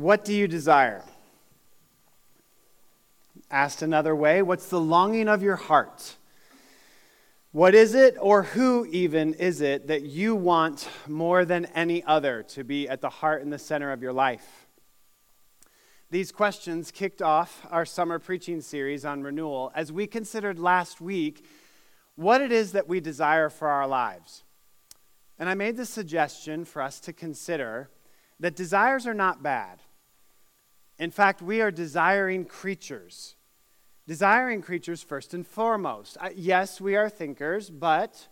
What do you desire? Asked another way, what's the longing of your heart? What is it, or who even is it, that you want more than any other to be at the heart and the center of your life? These questions kicked off our summer preaching series on renewal as we considered last week what it is that we desire for our lives. And I made the suggestion for us to consider that desires are not bad. In fact, we are desiring creatures desiring creatures first and foremost. Yes, we are thinkers, but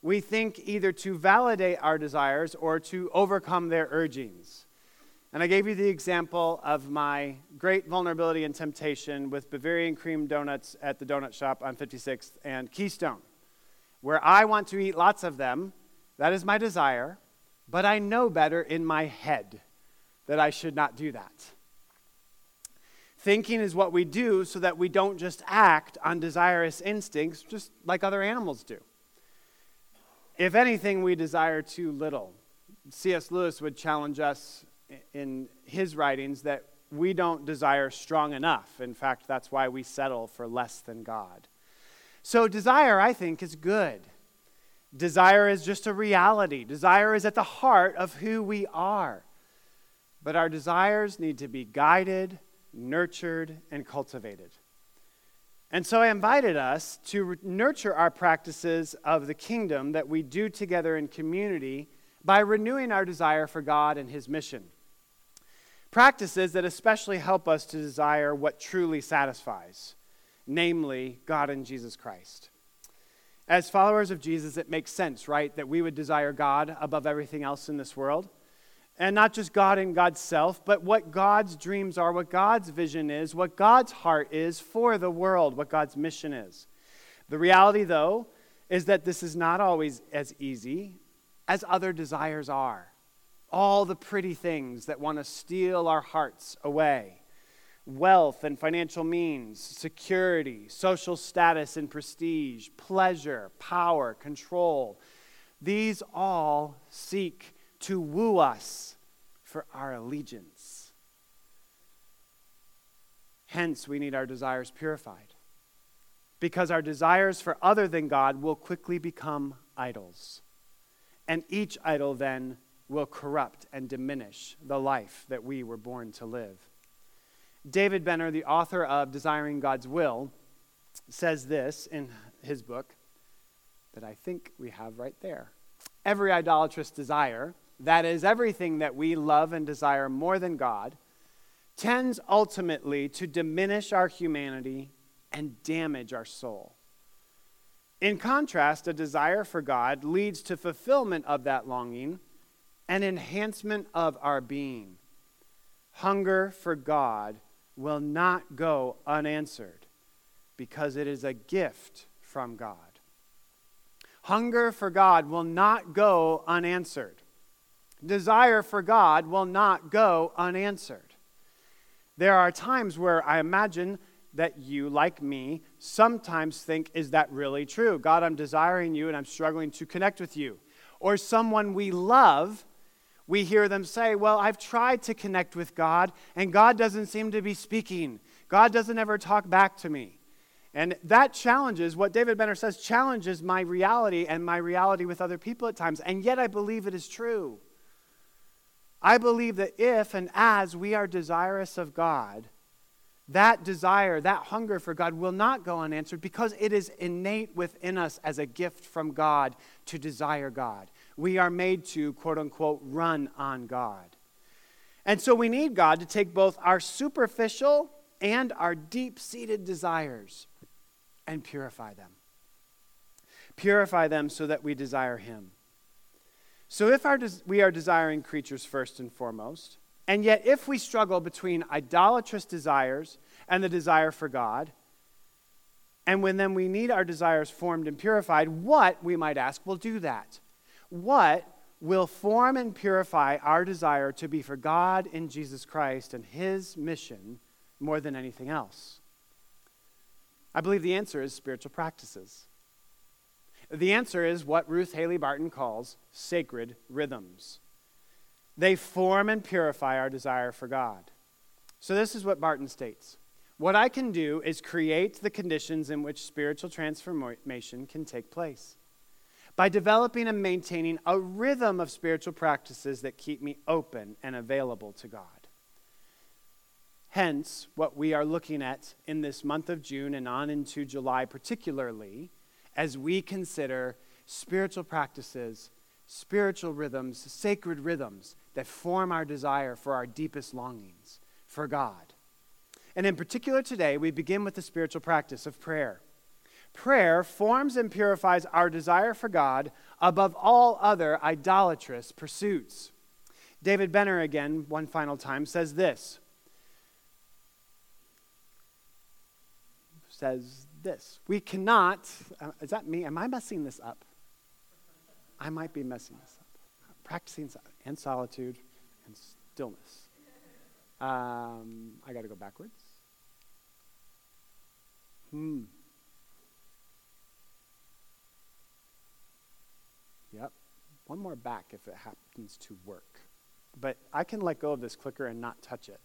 we think either to validate our desires or to overcome their urgings. And I gave you the example of my great vulnerability and temptation with Bavarian cream donuts at the donut shop on 56th and Keystone, where I want to eat lots of them. That is my desire, but I know better in my head that I should not do that. Thinking is what we do so that we don't just act on desirous instincts, just like other animals do. If anything, we desire too little. C.S. Lewis would challenge us in his writings that we don't desire strong enough. In fact, that's why we settle for less than God. So, desire, I think, is good. Desire is just a reality. Desire is at the heart of who we are. But our desires need to be guided nurtured, and cultivated. And so I invited us to nurture our practices of the kingdom that we do together in community by renewing our desire for God and His mission. Practices that especially help us to desire what truly satisfies, namely God and Jesus Christ. As followers of Jesus, it makes sense, right, that we would desire God above everything else in this world. And not just God and God's self, but what God's dreams are, what God's vision is, what God's heart is for the world, what God's mission is. The reality, though, is that this is not always as easy as other desires are. All the pretty things that want to steal our hearts away wealth and financial means, security, social status and prestige, pleasure, power, control. These all seek to woo us for our allegiance. Hence, we need our desires purified. Because our desires for other than God will quickly become idols. And each idol then will corrupt and diminish the life that we were born to live. David Benner, the author of Desiring God's Will, says this in his book that I think we have right there. Every idolatrous desire that is, everything that we love and desire more than God, tends ultimately to diminish our humanity and damage our soul. In contrast, a desire for God leads to fulfillment of that longing and enhancement of our being. Hunger for God will not go unanswered because it is a gift from God. Hunger for God will not go unanswered desire for God will not go unanswered. There are times where I imagine that you, like me, sometimes think, Is that really true? God, I'm desiring you and I'm struggling to connect with you. Or someone we love, we hear them say, Well, I've tried to connect with God and God doesn't seem to be speaking. God doesn't ever talk back to me. And that challenges, what David Benner says, challenges my reality and my reality with other people at times. And yet I believe it is true. I believe that if and as we are desirous of God, that desire, that hunger for God will not go unanswered because it is innate within us as a gift from God to desire God. We are made to, quote unquote, run on God. And so we need God to take both our superficial and our deep seated desires and purify them. Purify them so that we desire Him. So, if our des- we are desiring creatures first and foremost, and yet if we struggle between idolatrous desires and the desire for God, and when then we need our desires formed and purified, what, we might ask, will do that? What will form and purify our desire to be for God in Jesus Christ and His mission more than anything else? I believe the answer is spiritual practices. The answer is what Ruth Haley Barton calls sacred rhythms. They form and purify our desire for God. So, this is what Barton states What I can do is create the conditions in which spiritual transformation can take place by developing and maintaining a rhythm of spiritual practices that keep me open and available to God. Hence, what we are looking at in this month of June and on into July, particularly, as we consider spiritual practices, spiritual rhythms, sacred rhythms that form our desire for our deepest longings for God. And in particular, today, we begin with the spiritual practice of prayer. Prayer forms and purifies our desire for God above all other idolatrous pursuits. David Benner, again, one final time, says this. Says this. We cannot, uh, is that me? Am I messing this up? I might be messing this up. Practicing and solitude and stillness. Um, I got to go backwards. Hmm. Yep. One more back if it happens to work. But I can let go of this clicker and not touch it.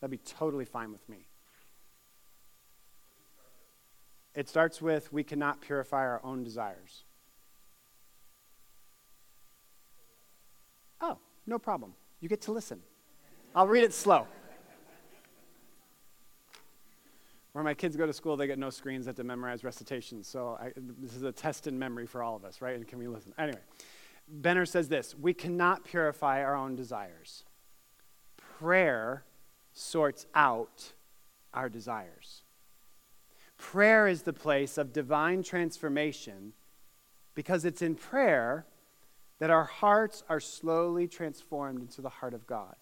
That'd be totally fine with me. It starts with we cannot purify our own desires. Oh, no problem. You get to listen. I'll read it slow. Where my kids go to school, they get no screens, they have to memorize recitations. So I, this is a test in memory for all of us, right? And can we listen? Anyway, Benner says this We cannot purify our own desires. Prayer sorts out our desires. Prayer is the place of divine transformation because it's in prayer that our hearts are slowly transformed into the heart of God.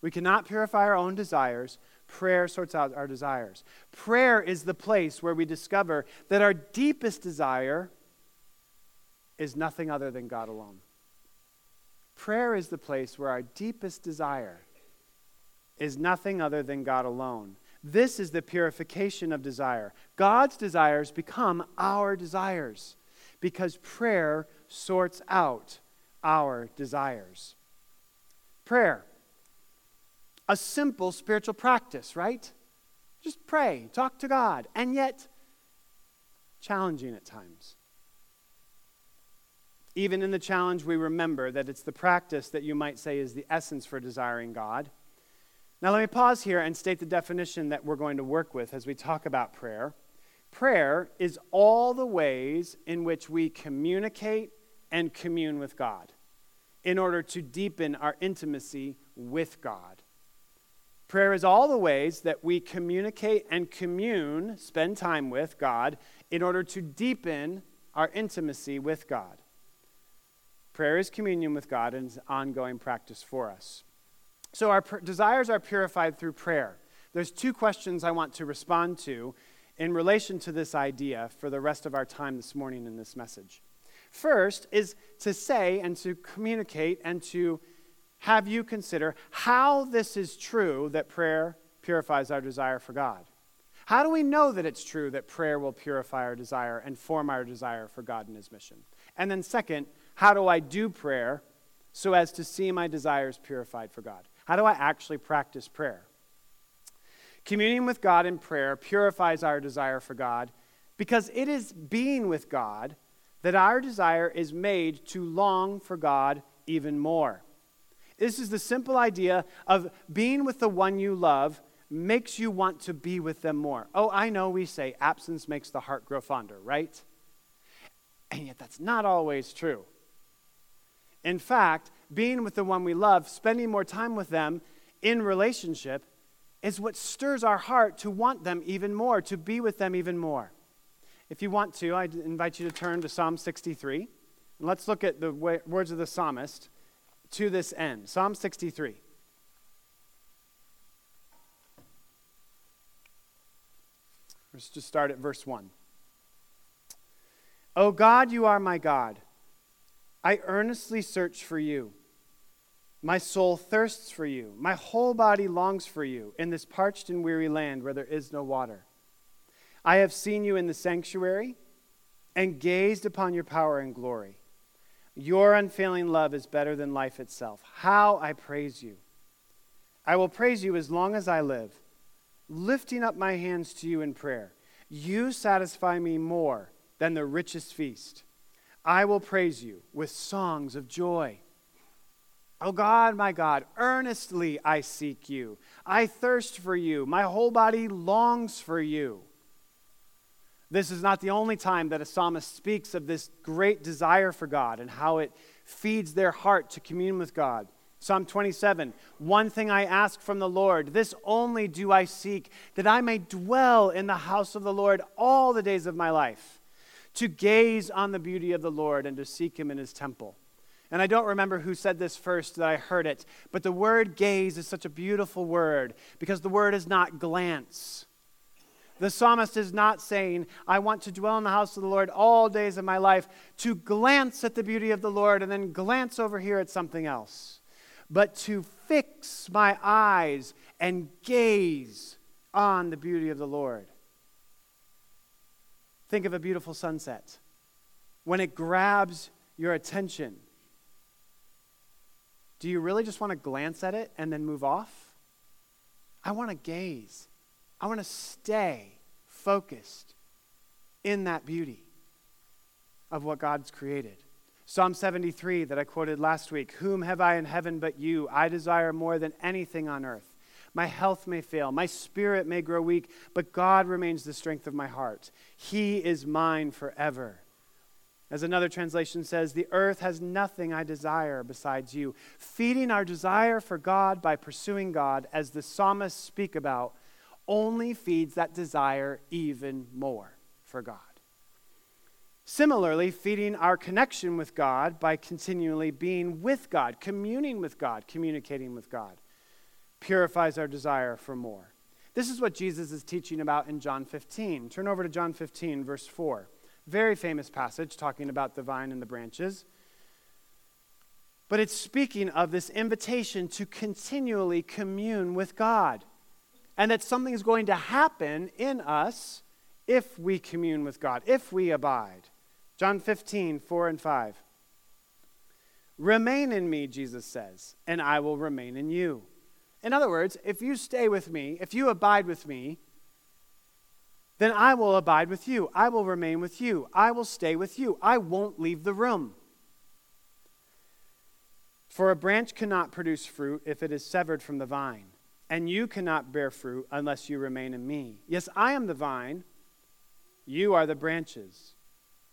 We cannot purify our own desires. Prayer sorts out our desires. Prayer is the place where we discover that our deepest desire is nothing other than God alone. Prayer is the place where our deepest desire is nothing other than God alone. This is the purification of desire. God's desires become our desires because prayer sorts out our desires. Prayer a simple spiritual practice, right? Just pray, talk to God, and yet challenging at times. Even in the challenge, we remember that it's the practice that you might say is the essence for desiring God. Now, let me pause here and state the definition that we're going to work with as we talk about prayer. Prayer is all the ways in which we communicate and commune with God in order to deepen our intimacy with God. Prayer is all the ways that we communicate and commune, spend time with God, in order to deepen our intimacy with God. Prayer is communion with God and is an ongoing practice for us. So our pr- desires are purified through prayer. There's two questions I want to respond to in relation to this idea for the rest of our time this morning in this message. First is to say and to communicate and to have you consider how this is true that prayer purifies our desire for God. How do we know that it's true that prayer will purify our desire and form our desire for God and His mission? And then, second, how do I do prayer so as to see my desires purified for God? How do I actually practice prayer? Communing with God in prayer purifies our desire for God because it is being with God that our desire is made to long for God even more. This is the simple idea of being with the one you love makes you want to be with them more. Oh, I know we say absence makes the heart grow fonder, right? And yet that's not always true. In fact, being with the one we love, spending more time with them in relationship, is what stirs our heart to want them even more, to be with them even more. If you want to, I invite you to turn to Psalm 63. And let's look at the words of the psalmist to this end. Psalm 63. Let's just start at verse 1. O God, you are my God. I earnestly search for you. My soul thirsts for you. My whole body longs for you in this parched and weary land where there is no water. I have seen you in the sanctuary and gazed upon your power and glory. Your unfailing love is better than life itself. How I praise you. I will praise you as long as I live, lifting up my hands to you in prayer. You satisfy me more than the richest feast. I will praise you with songs of joy. Oh God, my God, earnestly I seek you. I thirst for you. My whole body longs for you. This is not the only time that a psalmist speaks of this great desire for God and how it feeds their heart to commune with God. Psalm 27 One thing I ask from the Lord, this only do I seek, that I may dwell in the house of the Lord all the days of my life, to gaze on the beauty of the Lord and to seek him in his temple. And I don't remember who said this first that I heard it, but the word gaze is such a beautiful word because the word is not glance. The psalmist is not saying, I want to dwell in the house of the Lord all days of my life, to glance at the beauty of the Lord and then glance over here at something else but to fix my eyes and gaze on the beauty of the Lord. Think of a beautiful sunset. When it grabs your attention, do you really just want to glance at it and then move off? I want to gaze. I want to stay focused in that beauty of what God's created. Psalm 73 that I quoted last week Whom have I in heaven but you? I desire more than anything on earth. My health may fail, my spirit may grow weak, but God remains the strength of my heart. He is mine forever. As another translation says, the earth has nothing I desire besides you. Feeding our desire for God by pursuing God, as the psalmists speak about, only feeds that desire even more for God. Similarly, feeding our connection with God by continually being with God, communing with God, communicating with God, purifies our desire for more. This is what Jesus is teaching about in John 15. Turn over to John 15, verse 4. Very famous passage talking about the vine and the branches. But it's speaking of this invitation to continually commune with God. And that something is going to happen in us if we commune with God, if we abide. John 15, 4 and 5. Remain in me, Jesus says, and I will remain in you. In other words, if you stay with me, if you abide with me, then I will abide with you. I will remain with you. I will stay with you. I won't leave the room. For a branch cannot produce fruit if it is severed from the vine, and you cannot bear fruit unless you remain in me. Yes, I am the vine, you are the branches.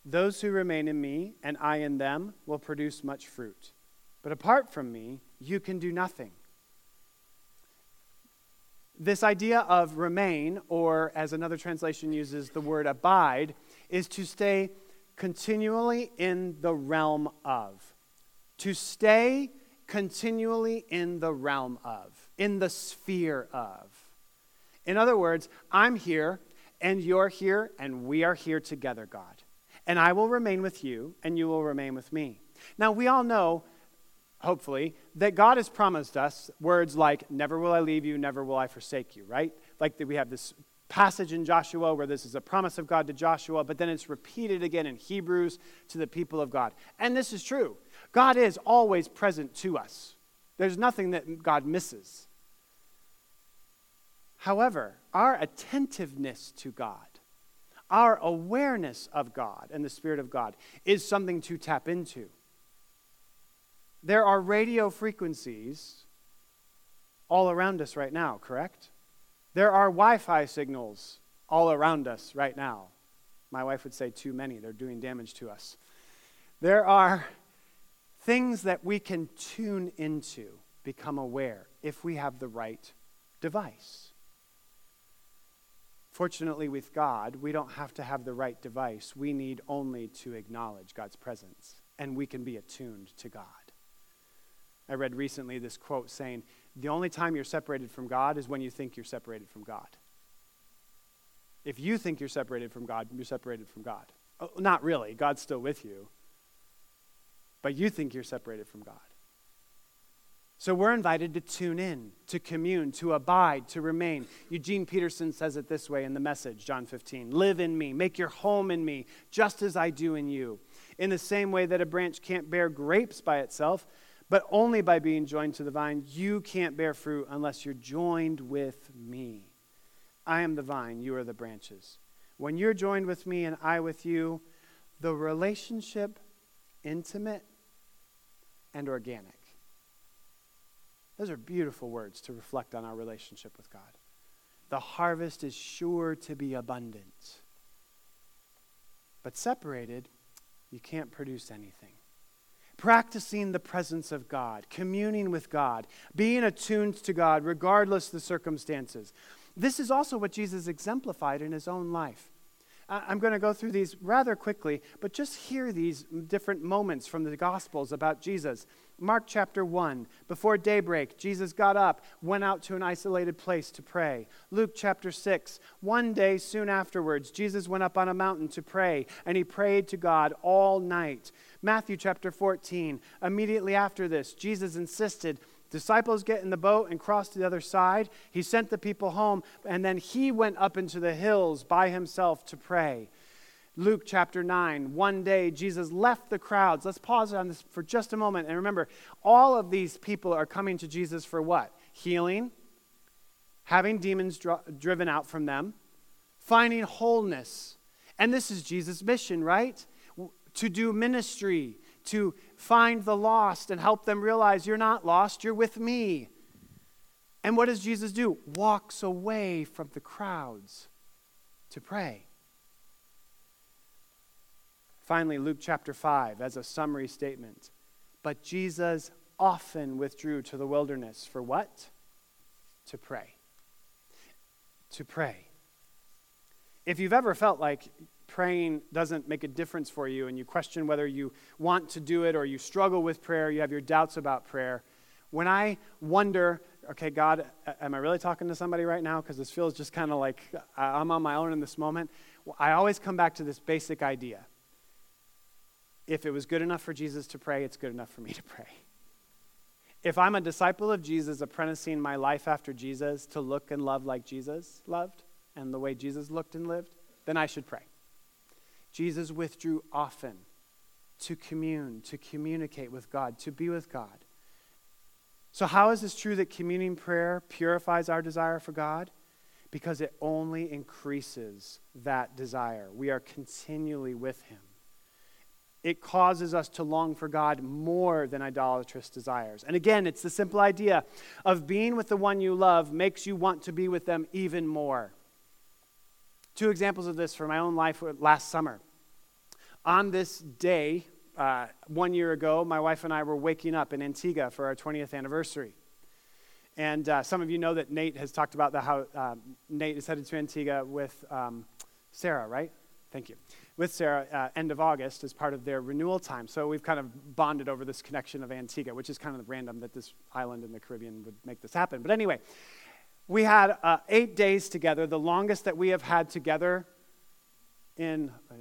Those who remain in me and I in them will produce much fruit. But apart from me, you can do nothing. This idea of remain, or as another translation uses the word abide, is to stay continually in the realm of. To stay continually in the realm of, in the sphere of. In other words, I'm here, and you're here, and we are here together, God and I will remain with you, and you will remain with me. Now, we all know, hopefully, that God has promised us words like, Never will I leave you, never will I forsake you, right? Like that we have this passage in Joshua where this is a promise of God to Joshua, but then it's repeated again in Hebrews to the people of God. And this is true. God is always present to us, there's nothing that God misses. However, our attentiveness to God our awareness of God and the Spirit of God is something to tap into. There are radio frequencies all around us right now, correct? There are Wi Fi signals all around us right now. My wife would say too many, they're doing damage to us. There are things that we can tune into, become aware, if we have the right device. Fortunately, with God, we don't have to have the right device. We need only to acknowledge God's presence, and we can be attuned to God. I read recently this quote saying, The only time you're separated from God is when you think you're separated from God. If you think you're separated from God, you're separated from God. Oh, not really, God's still with you. But you think you're separated from God. So we're invited to tune in, to commune, to abide, to remain. Eugene Peterson says it this way in the message, John 15 Live in me, make your home in me, just as I do in you. In the same way that a branch can't bear grapes by itself, but only by being joined to the vine. You can't bear fruit unless you're joined with me. I am the vine, you are the branches. When you're joined with me and I with you, the relationship intimate and organic. Those are beautiful words to reflect on our relationship with God. The harvest is sure to be abundant. But separated, you can't produce anything. Practicing the presence of God, communing with God, being attuned to God regardless the circumstances. This is also what Jesus exemplified in his own life. I'm going to go through these rather quickly, but just hear these different moments from the Gospels about Jesus. Mark chapter 1, before daybreak, Jesus got up, went out to an isolated place to pray. Luke chapter 6, one day soon afterwards, Jesus went up on a mountain to pray, and he prayed to God all night. Matthew chapter 14, immediately after this, Jesus insisted disciples get in the boat and cross to the other side. He sent the people home, and then he went up into the hills by himself to pray. Luke chapter 9, one day Jesus left the crowds. Let's pause on this for just a moment. And remember, all of these people are coming to Jesus for what? Healing, having demons dr- driven out from them, finding wholeness. And this is Jesus' mission, right? To do ministry, to find the lost and help them realize you're not lost, you're with me. And what does Jesus do? Walks away from the crowds to pray. Finally, Luke chapter 5, as a summary statement. But Jesus often withdrew to the wilderness for what? To pray. To pray. If you've ever felt like praying doesn't make a difference for you and you question whether you want to do it or you struggle with prayer, you have your doubts about prayer, when I wonder, okay, God, am I really talking to somebody right now? Because this feels just kind of like I'm on my own in this moment. I always come back to this basic idea. If it was good enough for Jesus to pray, it's good enough for me to pray. If I'm a disciple of Jesus, apprenticing my life after Jesus to look and love like Jesus loved and the way Jesus looked and lived, then I should pray. Jesus withdrew often to commune, to communicate with God, to be with God. So, how is this true that communing prayer purifies our desire for God? Because it only increases that desire. We are continually with Him. It causes us to long for God more than idolatrous desires. And again, it's the simple idea of being with the one you love makes you want to be with them even more. Two examples of this from my own life last summer. On this day, uh, one year ago, my wife and I were waking up in Antigua for our 20th anniversary. And uh, some of you know that Nate has talked about the, how uh, Nate is headed to Antigua with um, Sarah, right? Thank you. With Sarah, uh, end of August as part of their renewal time. So we've kind of bonded over this connection of Antigua, which is kind of random that this island in the Caribbean would make this happen. But anyway, we had uh, eight days together, the longest that we have had together in uh,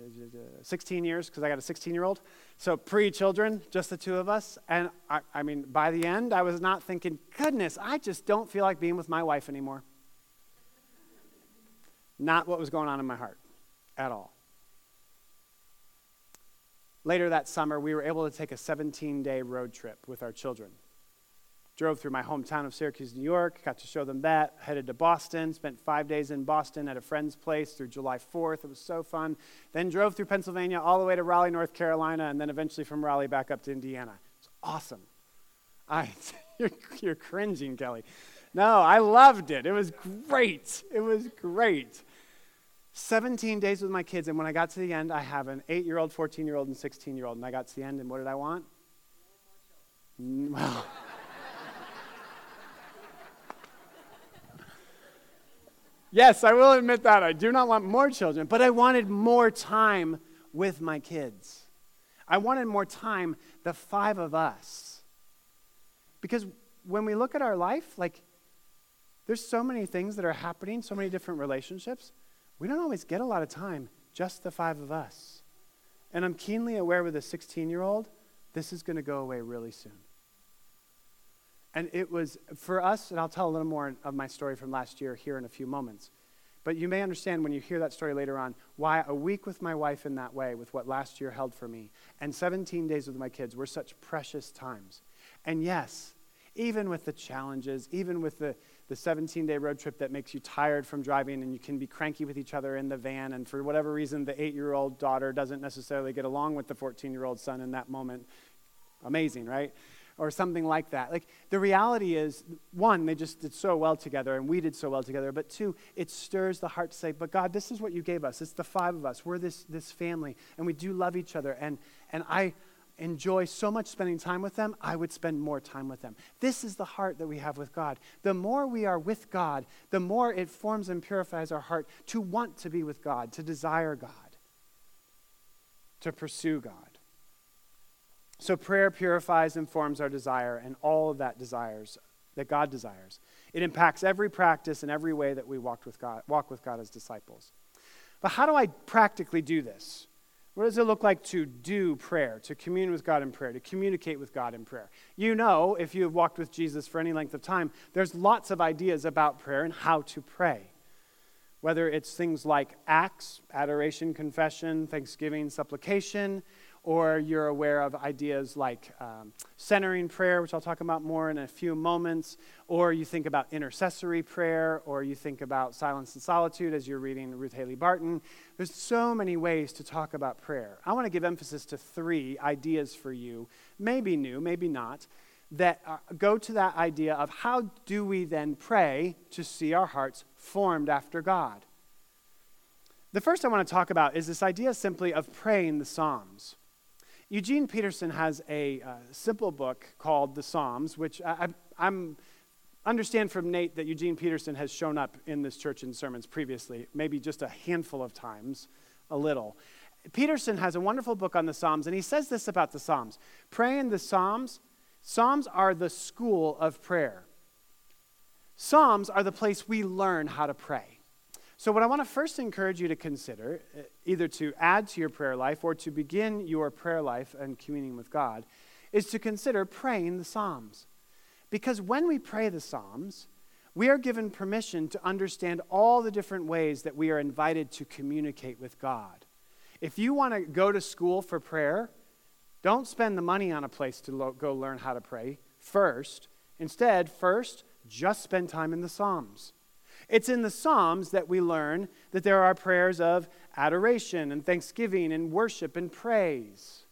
16 years, because I got a 16 year old. So pre children, just the two of us. And I, I mean, by the end, I was not thinking, goodness, I just don't feel like being with my wife anymore. Not what was going on in my heart at all. Later that summer, we were able to take a 17 day road trip with our children drove through my hometown of Syracuse, New York, got to show them that, headed to Boston, spent five days in Boston at a friend's place through July 4th. It was so fun. Then drove through Pennsylvania all the way to Raleigh, North Carolina, and then eventually from Raleigh back up to Indiana. It's awesome. I, you're, you're cringing, Kelly. No, I loved it. It was great. It was great. 17 days with my kids, and when I got to the end, I have an 8 year old, 14 year old, and 16 year old. And I got to the end, and what did I want? Well, Yes, I will admit that. I do not want more children, but I wanted more time with my kids. I wanted more time, the five of us. Because when we look at our life, like, there's so many things that are happening, so many different relationships. We don't always get a lot of time, just the five of us. And I'm keenly aware with a 16 year old, this is going to go away really soon. And it was for us, and I'll tell a little more of my story from last year here in a few moments. But you may understand when you hear that story later on why a week with my wife in that way, with what last year held for me, and 17 days with my kids were such precious times. And yes, even with the challenges, even with the, the 17 day road trip that makes you tired from driving and you can be cranky with each other in the van, and for whatever reason, the eight year old daughter doesn't necessarily get along with the 14 year old son in that moment. Amazing, right? Or something like that. Like, the reality is, one, they just did so well together, and we did so well together. But two, it stirs the heart to say, But God, this is what you gave us. It's the five of us. We're this, this family, and we do love each other. And, and I, enjoy so much spending time with them, I would spend more time with them. This is the heart that we have with God. The more we are with God, the more it forms and purifies our heart to want to be with God, to desire God, to pursue God. So prayer purifies and forms our desire, and all of that desires that God desires. It impacts every practice and every way that we walk with God, walk with God as disciples. But how do I practically do this? What does it look like to do prayer, to commune with God in prayer, to communicate with God in prayer? You know, if you have walked with Jesus for any length of time, there's lots of ideas about prayer and how to pray. Whether it's things like acts, adoration, confession, thanksgiving, supplication, or you're aware of ideas like um, centering prayer, which I'll talk about more in a few moments, or you think about intercessory prayer, or you think about silence and solitude as you're reading Ruth Haley Barton. There's so many ways to talk about prayer. I want to give emphasis to three ideas for you, maybe new, maybe not, that uh, go to that idea of how do we then pray to see our hearts formed after God. The first I want to talk about is this idea simply of praying the Psalms. Eugene Peterson has a uh, simple book called The Psalms, which I, am understand from Nate that Eugene Peterson has shown up in this church in sermons previously, maybe just a handful of times, a little. Peterson has a wonderful book on the Psalms, and he says this about the Psalms Pray in the Psalms, Psalms are the school of prayer. Psalms are the place we learn how to pray. So, what I want to first encourage you to consider, uh, either to add to your prayer life or to begin your prayer life and communing with God, is to consider praying the Psalms. Because when we pray the Psalms, we are given permission to understand all the different ways that we are invited to communicate with God. If you want to go to school for prayer, don't spend the money on a place to lo- go learn how to pray first. Instead, first, just spend time in the Psalms. It's in the Psalms that we learn that there are prayers of adoration and thanksgiving and worship and praise.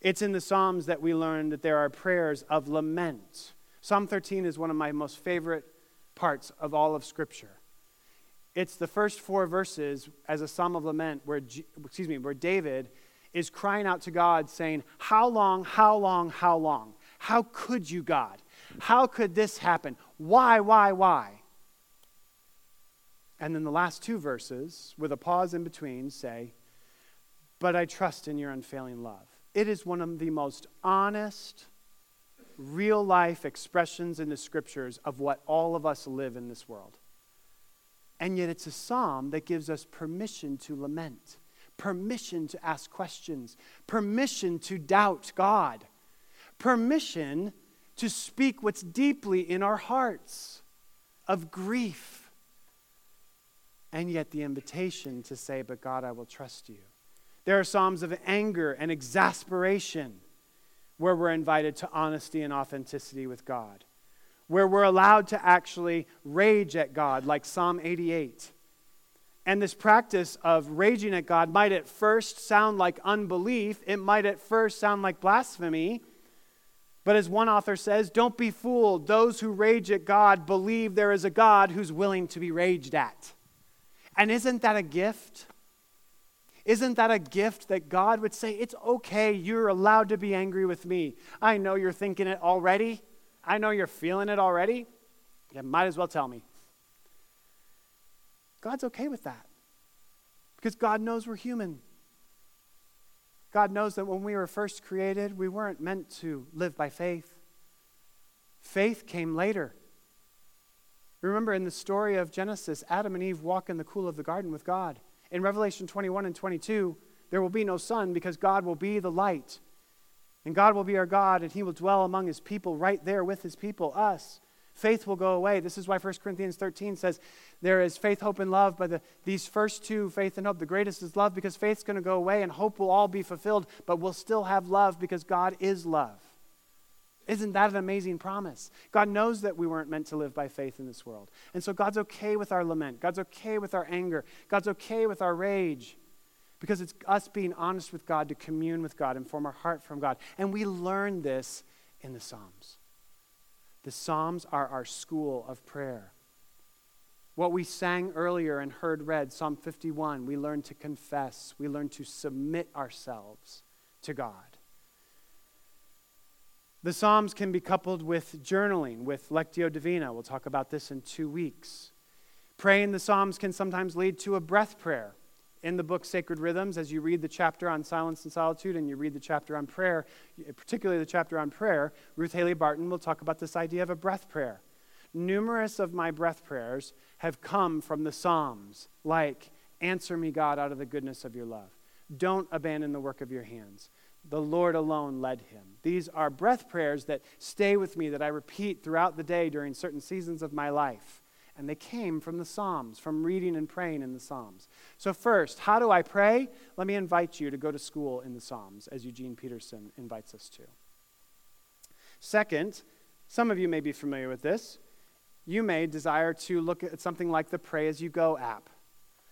It's in the Psalms that we learn that there are prayers of lament. Psalm 13 is one of my most favorite parts of all of Scripture. It's the first four verses as a psalm of lament where, excuse me, where David is crying out to God saying, How long, how long, how long? How could you, God? How could this happen? Why, why, why? And then the last two verses, with a pause in between, say, But I trust in your unfailing love. It is one of the most honest, real life expressions in the scriptures of what all of us live in this world. And yet it's a psalm that gives us permission to lament, permission to ask questions, permission to doubt God, permission to speak what's deeply in our hearts of grief and yet the invitation to say, But God, I will trust you. There are Psalms of anger and exasperation where we're invited to honesty and authenticity with God, where we're allowed to actually rage at God, like Psalm 88. And this practice of raging at God might at first sound like unbelief, it might at first sound like blasphemy. But as one author says, don't be fooled. Those who rage at God believe there is a God who's willing to be raged at. And isn't that a gift? Isn't that a gift that God would say, It's okay, you're allowed to be angry with me. I know you're thinking it already. I know you're feeling it already. You might as well tell me. God's okay with that because God knows we're human. God knows that when we were first created, we weren't meant to live by faith. Faith came later. Remember in the story of Genesis, Adam and Eve walk in the cool of the garden with God. In Revelation 21 and 22, there will be no sun because God will be the light. And God will be our God, and He will dwell among His people right there with His people, us. Faith will go away. This is why 1 Corinthians 13 says there is faith, hope, and love. But the, these first two, faith and hope, the greatest is love because faith's going to go away and hope will all be fulfilled, but we'll still have love because God is love. Isn't that an amazing promise? God knows that we weren't meant to live by faith in this world. And so God's okay with our lament. God's okay with our anger. God's okay with our rage because it's us being honest with God to commune with God and form our heart from God. And we learn this in the Psalms. The Psalms are our school of prayer. What we sang earlier and heard read, Psalm 51, we learn to confess, we learn to submit ourselves to God. The Psalms can be coupled with journaling, with Lectio Divina. We'll talk about this in two weeks. Praying the Psalms can sometimes lead to a breath prayer. In the book Sacred Rhythms, as you read the chapter on silence and solitude and you read the chapter on prayer, particularly the chapter on prayer, Ruth Haley Barton will talk about this idea of a breath prayer. Numerous of my breath prayers have come from the Psalms, like, Answer me, God, out of the goodness of your love. Don't abandon the work of your hands. The Lord alone led him. These are breath prayers that stay with me, that I repeat throughout the day during certain seasons of my life. And they came from the Psalms, from reading and praying in the Psalms. So, first, how do I pray? Let me invite you to go to school in the Psalms, as Eugene Peterson invites us to. Second, some of you may be familiar with this. You may desire to look at something like the Pray As You Go app.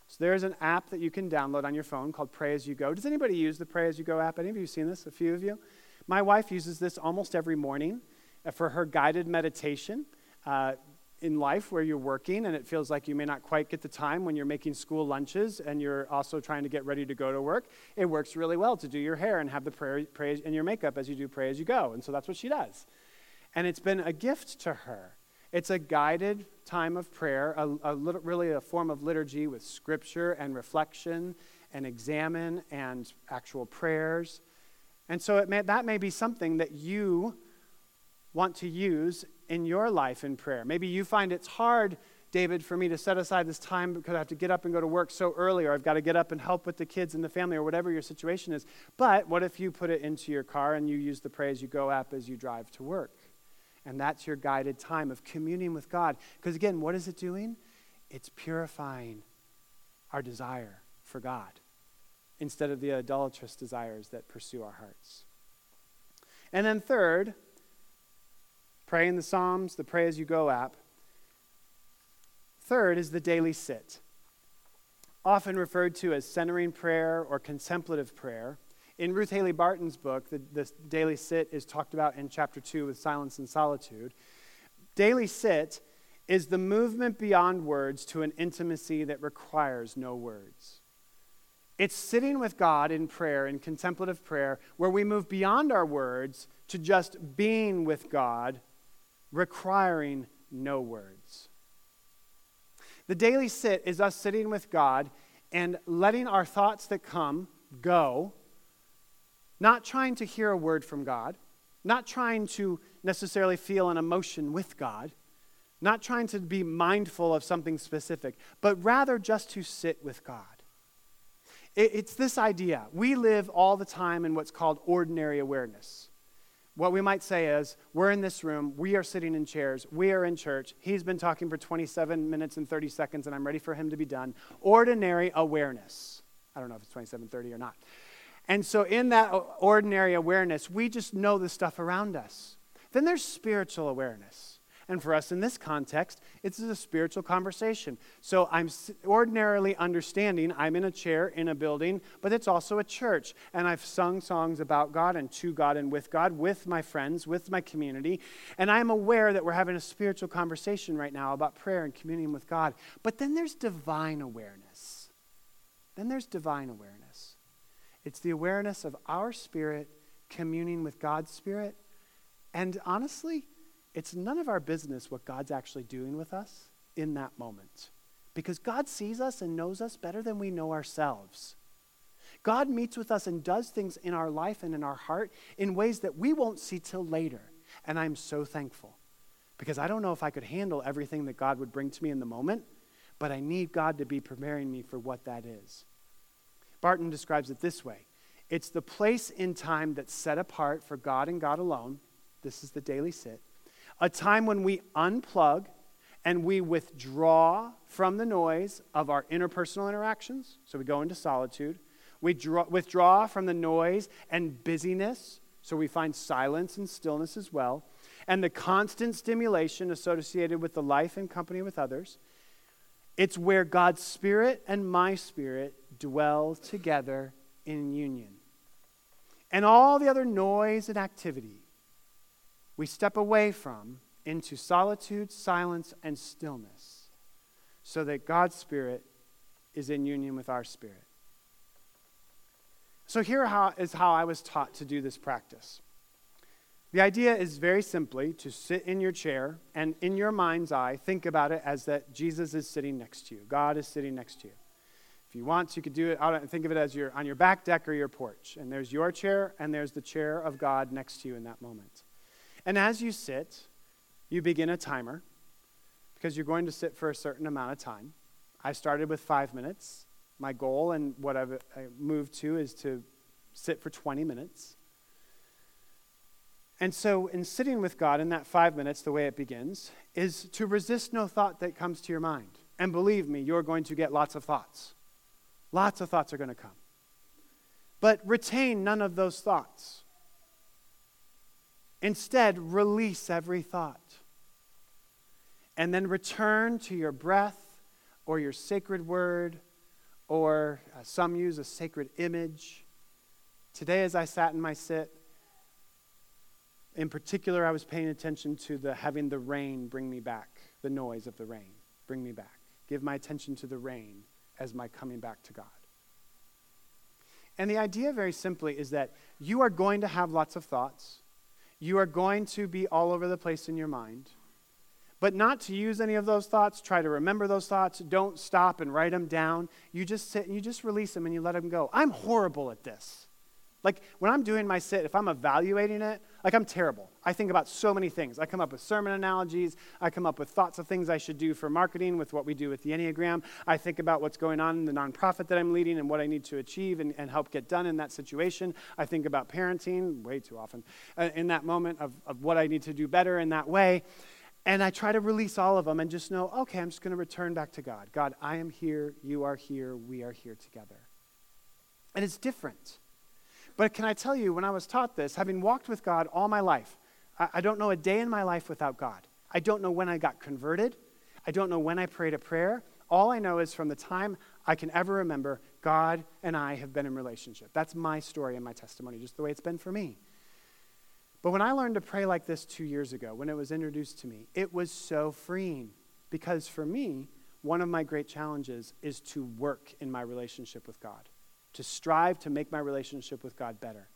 So there's an app that you can download on your phone called Pray As You Go. Does anybody use the Pray As You Go app? Any of you seen this? A few of you? My wife uses this almost every morning uh, for her guided meditation. Uh, in life where you're working and it feels like you may not quite get the time when you're making school lunches and you're also trying to get ready to go to work, it works really well to do your hair and have the prayer, pray and your makeup as you do pray as you go. And so that's what she does. And it's been a gift to her it's a guided time of prayer, a, a really a form of liturgy with scripture and reflection and examen and actual prayers. And so may, that may be something that you want to use in your life in prayer. Maybe you find it's hard, David, for me to set aside this time because I have to get up and go to work so early, or I've got to get up and help with the kids and the family, or whatever your situation is. But what if you put it into your car and you use the Pray As You Go app as you drive to work? And that's your guided time of communing with God. Because again, what is it doing? It's purifying our desire for God instead of the idolatrous desires that pursue our hearts. And then, third, pray in the Psalms, the Pray As You Go app. Third is the daily sit, often referred to as centering prayer or contemplative prayer. In Ruth Haley Barton's book, the, the daily sit is talked about in chapter 2 with silence and solitude. Daily sit is the movement beyond words to an intimacy that requires no words. It's sitting with God in prayer, in contemplative prayer, where we move beyond our words to just being with God, requiring no words. The daily sit is us sitting with God and letting our thoughts that come go not trying to hear a word from God, not trying to necessarily feel an emotion with God, not trying to be mindful of something specific, but rather just to sit with God. it's this idea. We live all the time in what's called ordinary awareness. What we might say is, we're in this room, we are sitting in chairs, we are in church, he's been talking for 27 minutes and 30 seconds, and I'm ready for him to be done. Ordinary awareness. I don't know if it's 27, 30 or not. And so, in that ordinary awareness, we just know the stuff around us. Then there's spiritual awareness. And for us in this context, it's a spiritual conversation. So I'm ordinarily understanding I'm in a chair in a building, but it's also a church. And I've sung songs about God and to God and with God, with my friends, with my community. And I'm aware that we're having a spiritual conversation right now about prayer and communion with God. But then there's divine awareness. Then there's divine awareness. It's the awareness of our spirit communing with God's spirit. And honestly, it's none of our business what God's actually doing with us in that moment. Because God sees us and knows us better than we know ourselves. God meets with us and does things in our life and in our heart in ways that we won't see till later. And I'm so thankful because I don't know if I could handle everything that God would bring to me in the moment, but I need God to be preparing me for what that is. Barton describes it this way it's the place in time that's set apart for God and God alone. This is the daily sit. A time when we unplug and we withdraw from the noise of our interpersonal interactions. So we go into solitude. We draw, withdraw from the noise and busyness So we find silence and stillness as well, and the constant stimulation associated with the life and company with others. It's where God's Spirit and my spirit dwell together in union. And all the other noise and activity we step away from into solitude, silence, and stillness so that God's Spirit is in union with our spirit. So, here how, is how I was taught to do this practice. The idea is very simply to sit in your chair and in your mind's eye, think about it as that Jesus is sitting next to you. God is sitting next to you. If you want, you could do it think of it as you're on your back deck or your porch. And there's your chair and there's the chair of God next to you in that moment. And as you sit, you begin a timer because you're going to sit for a certain amount of time. I started with five minutes. My goal and what I've moved to is to sit for 20 minutes. And so, in sitting with God in that five minutes, the way it begins is to resist no thought that comes to your mind. And believe me, you're going to get lots of thoughts. Lots of thoughts are going to come. But retain none of those thoughts. Instead, release every thought. And then return to your breath or your sacred word, or uh, some use a sacred image. Today, as I sat in my sit, in particular, I was paying attention to the having the rain bring me back, the noise of the rain bring me back. Give my attention to the rain as my coming back to God. And the idea, very simply, is that you are going to have lots of thoughts. You are going to be all over the place in your mind. But not to use any of those thoughts. Try to remember those thoughts. Don't stop and write them down. You just sit and you just release them and you let them go. I'm horrible at this. Like when I'm doing my sit, if I'm evaluating it, like I'm terrible. I think about so many things. I come up with sermon analogies. I come up with thoughts of things I should do for marketing with what we do with the Enneagram. I think about what's going on in the nonprofit that I'm leading and what I need to achieve and, and help get done in that situation. I think about parenting way too often uh, in that moment of, of what I need to do better in that way. And I try to release all of them and just know, okay, I'm just going to return back to God. God, I am here. You are here. We are here together. And it's different. But can I tell you, when I was taught this, having walked with God all my life, I, I don't know a day in my life without God. I don't know when I got converted. I don't know when I prayed a prayer. All I know is from the time I can ever remember, God and I have been in relationship. That's my story and my testimony, just the way it's been for me. But when I learned to pray like this two years ago, when it was introduced to me, it was so freeing. Because for me, one of my great challenges is to work in my relationship with God to strive to make my relationship with God better.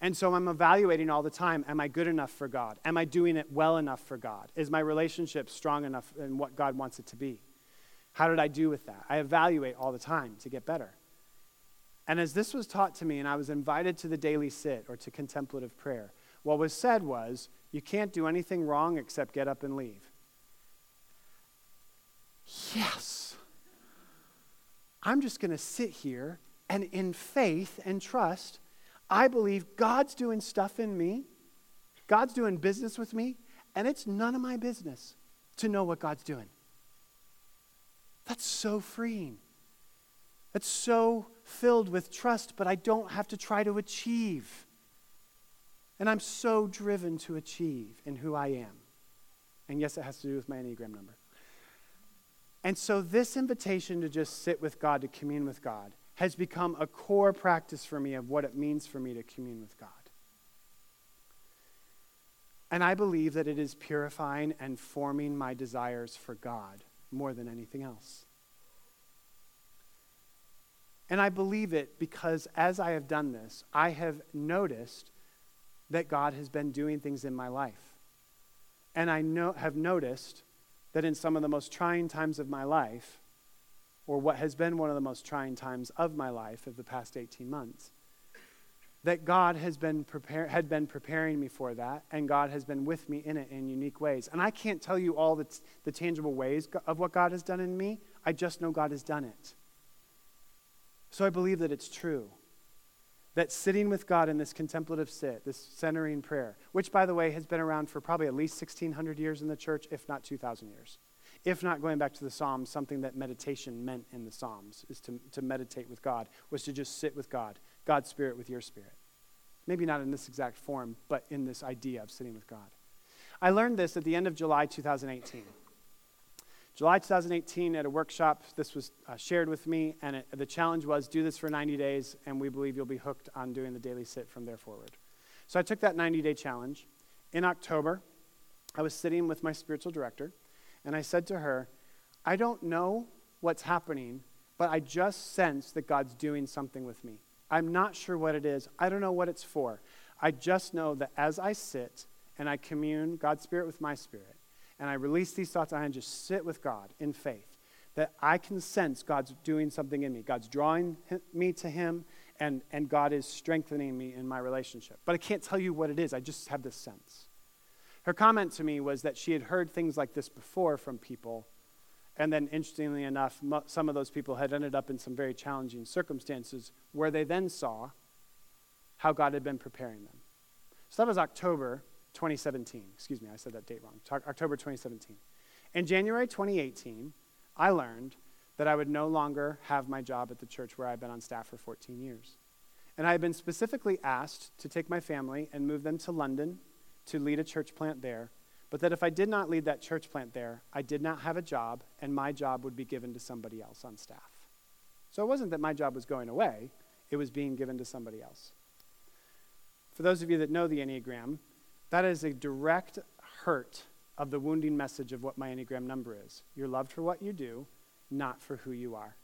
And so I'm evaluating all the time am I good enough for God? Am I doing it well enough for God? Is my relationship strong enough in what God wants it to be? How did I do with that? I evaluate all the time to get better. And as this was taught to me, and I was invited to the daily sit or to contemplative prayer, what was said was, you can't do anything wrong except get up and leave. Yes. I'm just going to sit here and in faith and trust, I believe God's doing stuff in me, God's doing business with me, and it's none of my business to know what God's doing. That's so freeing. That's so filled with trust, but I don't have to try to achieve. And I'm so driven to achieve in who I am. And yes, it has to do with my Enneagram number. And so, this invitation to just sit with God, to commune with God, has become a core practice for me of what it means for me to commune with God. And I believe that it is purifying and forming my desires for God more than anything else. And I believe it because as I have done this, I have noticed that God has been doing things in my life. And I know, have noticed that in some of the most trying times of my life, or what has been one of the most trying times of my life of the past 18 months. That God has been prepare, had been preparing me for that, and God has been with me in it in unique ways. And I can't tell you all the, t- the tangible ways of what God has done in me. I just know God has done it. So I believe that it's true. That sitting with God in this contemplative sit, this centering prayer, which, by the way, has been around for probably at least 1,600 years in the church, if not 2,000 years if not going back to the Psalms, something that meditation meant in the Psalms is to, to meditate with God, was to just sit with God, God's Spirit with your spirit. Maybe not in this exact form, but in this idea of sitting with God. I learned this at the end of July 2018. July 2018, at a workshop, this was uh, shared with me, and it, the challenge was do this for 90 days, and we believe you'll be hooked on doing the daily sit from there forward. So I took that 90 day challenge. In October, I was sitting with my spiritual director, and I said to her, I don't know what's happening, but I just sense that God's doing something with me. I'm not sure what it is. I don't know what it's for. I just know that as I sit and I commune God's Spirit with my spirit, and I release these thoughts and I just sit with God in faith, that I can sense God's doing something in me. God's drawing me to Him, and, and God is strengthening me in my relationship. But I can't tell you what it is. I just have this sense. Her comment to me was that she had heard things like this before from people and then, interestingly enough, some of those people had ended up in some very challenging circumstances where they then saw how God had been preparing them. So that was October 2017. Excuse me, I said that date wrong. October 2017. In January 2018, I learned that I would no longer have my job at the church where I've been on staff for 14 years. And I had been specifically asked to take my family and move them to London to lead a church plant there but that if I did not lead that church plant there, I did not have a job, and my job would be given to somebody else on staff. So it wasn't that my job was going away, it was being given to somebody else. For those of you that know the Enneagram, that is a direct hurt of the wounding message of what my Enneagram number is. You're loved for what you do, not for who you are.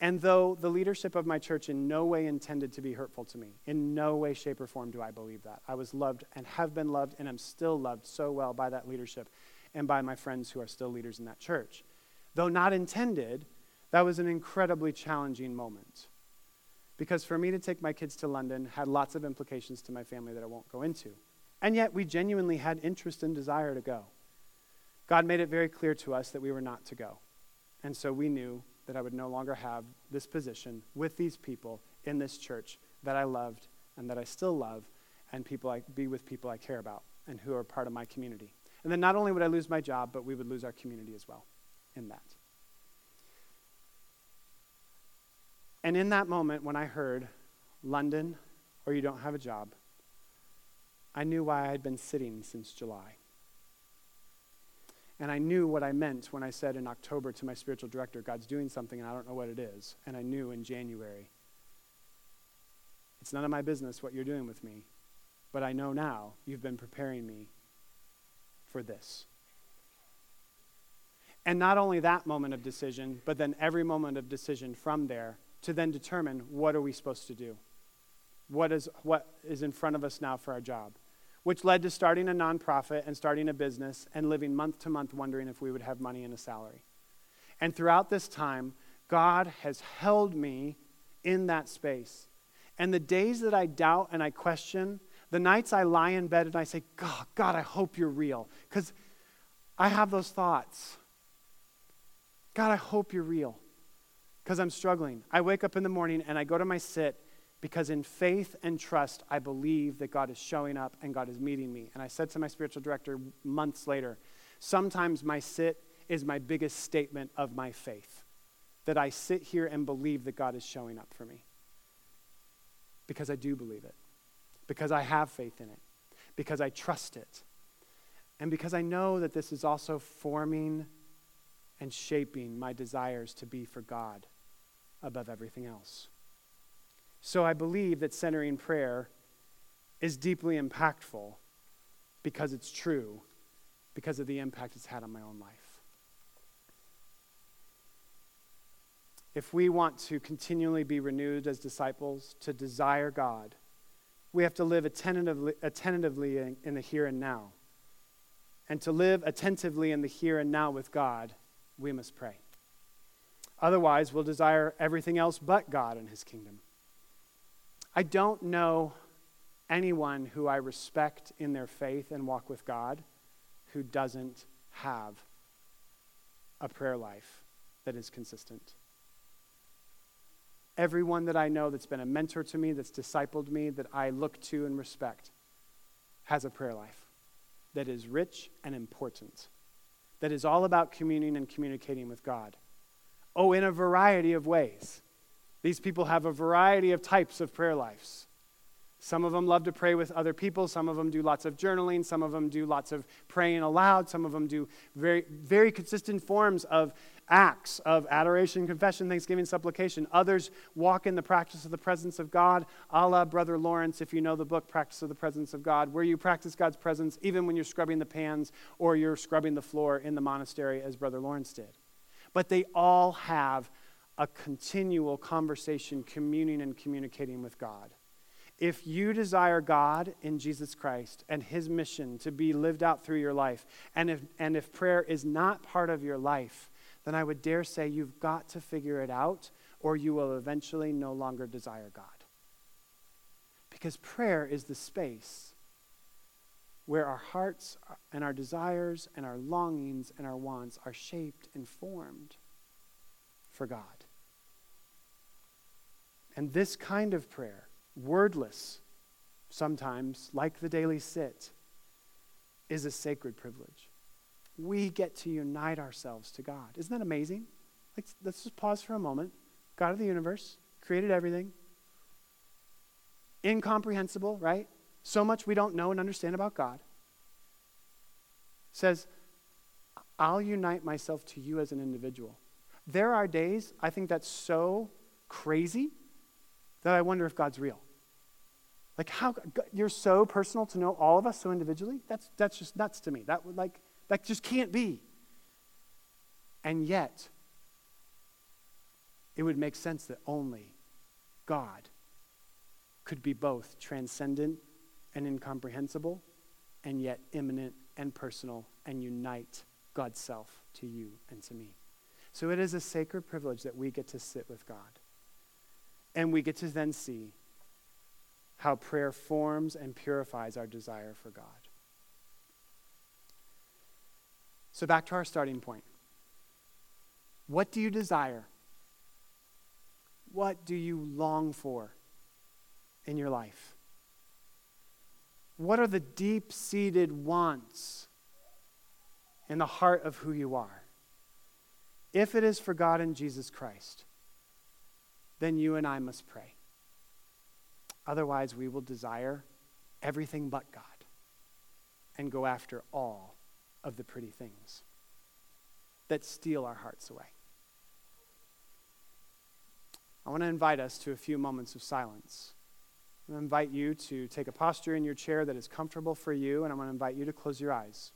And though the leadership of my church in no way intended to be hurtful to me, in no way, shape, or form do I believe that. I was loved and have been loved and am still loved so well by that leadership and by my friends who are still leaders in that church. Though not intended, that was an incredibly challenging moment. Because for me to take my kids to London had lots of implications to my family that I won't go into. And yet, we genuinely had interest and desire to go. God made it very clear to us that we were not to go. And so we knew that I would no longer have this position with these people in this church that I loved and that I still love, and people I, be with people I care about and who are part of my community. And then not only would I lose my job, but we would lose our community as well in that. And in that moment, when I heard London or you don't have a job, I knew why I had been sitting since July. And I knew what I meant when I said in October to my spiritual director, God's doing something and I don't know what it is. And I knew in January, it's none of my business what you're doing with me, but I know now you've been preparing me for this. And not only that moment of decision, but then every moment of decision from there to then determine what are we supposed to do? What is, what is in front of us now for our job? Which led to starting a nonprofit and starting a business and living month to month wondering if we would have money and a salary. And throughout this time, God has held me in that space. And the days that I doubt and I question, the nights I lie in bed and I say, God, God, I hope you're real. Because I have those thoughts. God, I hope you're real. Because I'm struggling. I wake up in the morning and I go to my sit because in faith and trust, I believe that God is showing up and God is meeting me. And I said to my spiritual director months later, sometimes my sit is my biggest statement of my faith. That I sit here and believe that God is showing up for me. Because I do believe it. Because I have faith in it. Because I trust it. And because I know that this is also forming and shaping my desires to be for God above everything else. So I believe that centering prayer is deeply impactful because it's true, because of the impact it's had on my own life. If we want to continually be renewed as disciples, to desire God, we have to live attentively, attentively in, in the here and now. And to live attentively in the here and now with God, we must pray. Otherwise, we'll desire everything else but God and His kingdom. I don't know anyone who I respect in their faith and walk with God who doesn't have a prayer life that is consistent. Everyone that I know that's been a mentor to me, that's discipled me, that I look to and respect, has a prayer life that is rich and important, that is all about communing and communicating with God. Oh, in a variety of ways. These people have a variety of types of prayer lives. Some of them love to pray with other people. Some of them do lots of journaling. Some of them do lots of praying aloud. Some of them do very, very consistent forms of acts of adoration, confession, thanksgiving, supplication. Others walk in the practice of the presence of God, a la Brother Lawrence, if you know the book, Practice of the Presence of God, where you practice God's presence even when you're scrubbing the pans or you're scrubbing the floor in the monastery, as Brother Lawrence did. But they all have a continual conversation, communing and communicating with God. If you desire God in Jesus Christ and his mission to be lived out through your life, and if, and if prayer is not part of your life, then I would dare say you've got to figure it out, or you will eventually no longer desire God. Because prayer is the space where our hearts and our desires and our longings and our wants are shaped and formed for God. And this kind of prayer, wordless sometimes, like the daily sit, is a sacred privilege. We get to unite ourselves to God. Isn't that amazing? Let's, let's just pause for a moment. God of the universe created everything. Incomprehensible, right? So much we don't know and understand about God. Says, I'll unite myself to you as an individual. There are days I think that's so crazy that I wonder if God's real. Like how you're so personal to know all of us so individually? That's that's just nuts to me. That like that just can't be. And yet it would make sense that only God could be both transcendent and incomprehensible and yet immanent and personal and unite God's self to you and to me. So it is a sacred privilege that we get to sit with God. And we get to then see how prayer forms and purifies our desire for God. So, back to our starting point. What do you desire? What do you long for in your life? What are the deep seated wants in the heart of who you are? If it is for God and Jesus Christ, then you and I must pray. Otherwise, we will desire everything but God and go after all of the pretty things that steal our hearts away. I want to invite us to a few moments of silence. To invite you to take a posture in your chair that is comfortable for you, and I'm going to invite you to close your eyes.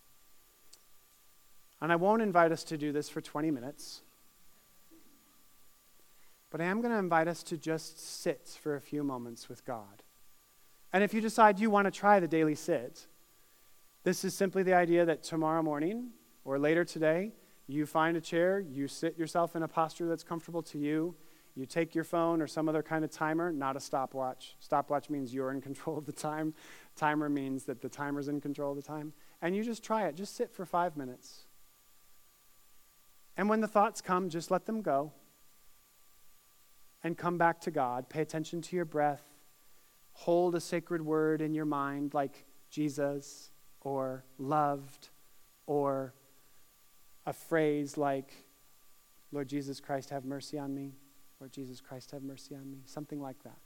And I won't invite us to do this for 20 minutes. But I am going to invite us to just sit for a few moments with God. And if you decide you want to try the daily sit, this is simply the idea that tomorrow morning or later today, you find a chair, you sit yourself in a posture that's comfortable to you, you take your phone or some other kind of timer, not a stopwatch. Stopwatch means you're in control of the time. Timer means that the timer's in control of the time. And you just try it. Just sit for five minutes. And when the thoughts come, just let them go and come back to God. Pay attention to your breath. Hold a sacred word in your mind like Jesus or loved or a phrase like, Lord Jesus Christ, have mercy on me. Lord Jesus Christ, have mercy on me. Something like that.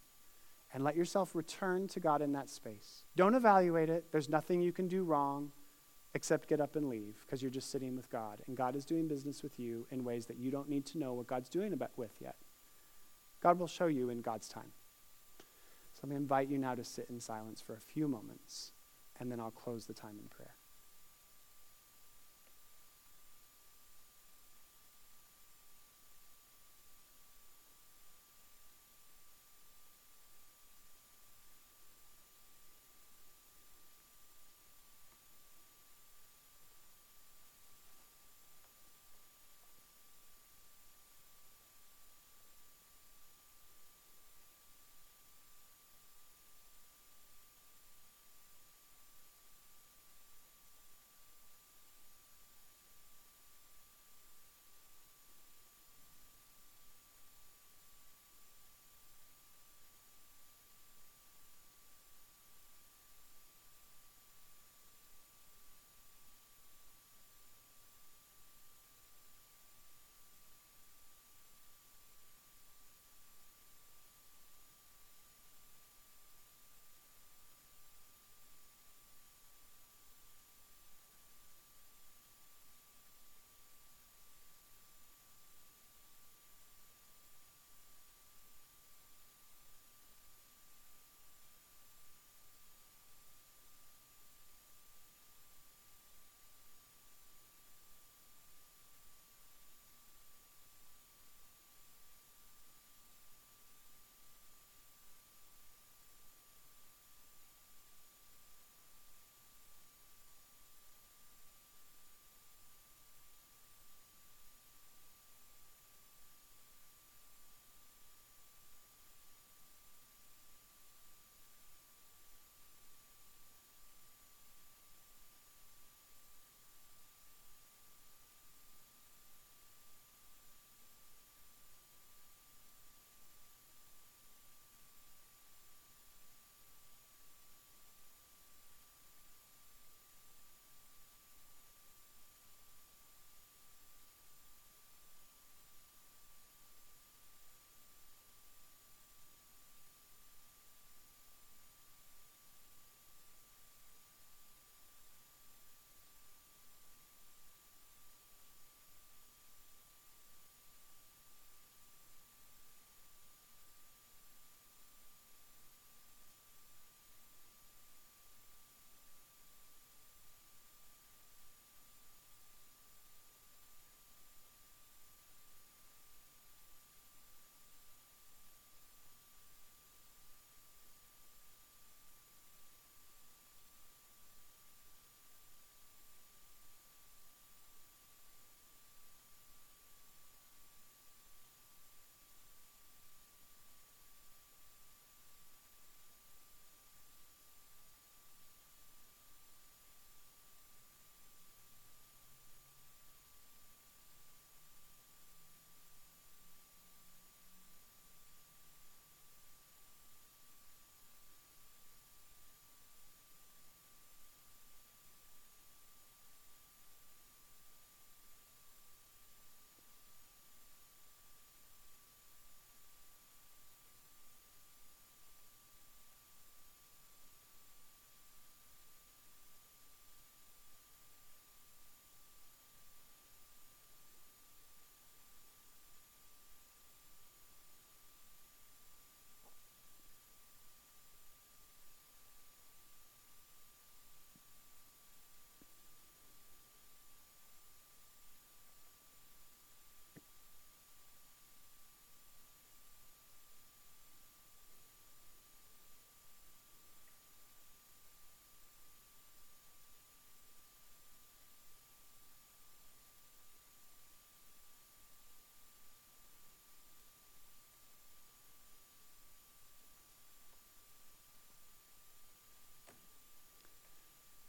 And let yourself return to God in that space. Don't evaluate it. There's nothing you can do wrong except get up and leave because you're just sitting with God. And God is doing business with you in ways that you don't need to know what God's doing about with yet. God will show you in God's time. So let me invite you now to sit in silence for a few moments, and then I'll close the time in prayer.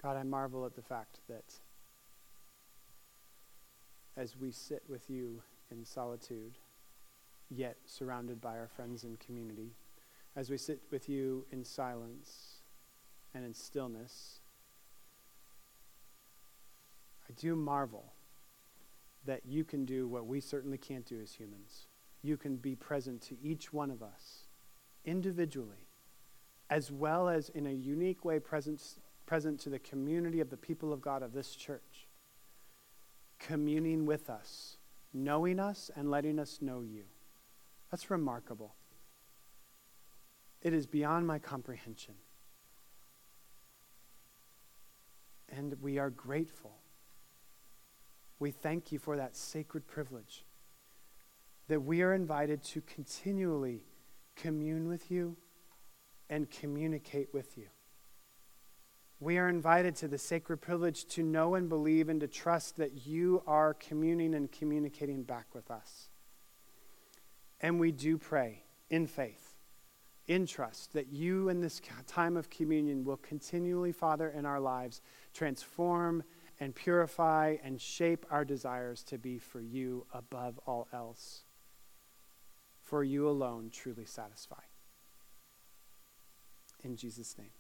God, I marvel at the fact that as we sit with you in solitude, yet surrounded by our friends and community, as we sit with you in silence and in stillness, I do marvel that you can do what we certainly can't do as humans. You can be present to each one of us individually, as well as in a unique way present, present to the community of the people of God of this church, communing with us, knowing us, and letting us know you. That's remarkable. It is beyond my comprehension. And we are grateful. We thank you for that sacred privilege that we are invited to continually commune with you and communicate with you. We are invited to the sacred privilege to know and believe and to trust that you are communing and communicating back with us. And we do pray in faith, in trust, that you in this time of communion will continually, Father, in our lives, transform and purify and shape our desires to be for you above all else. For you alone truly satisfy. In Jesus' name.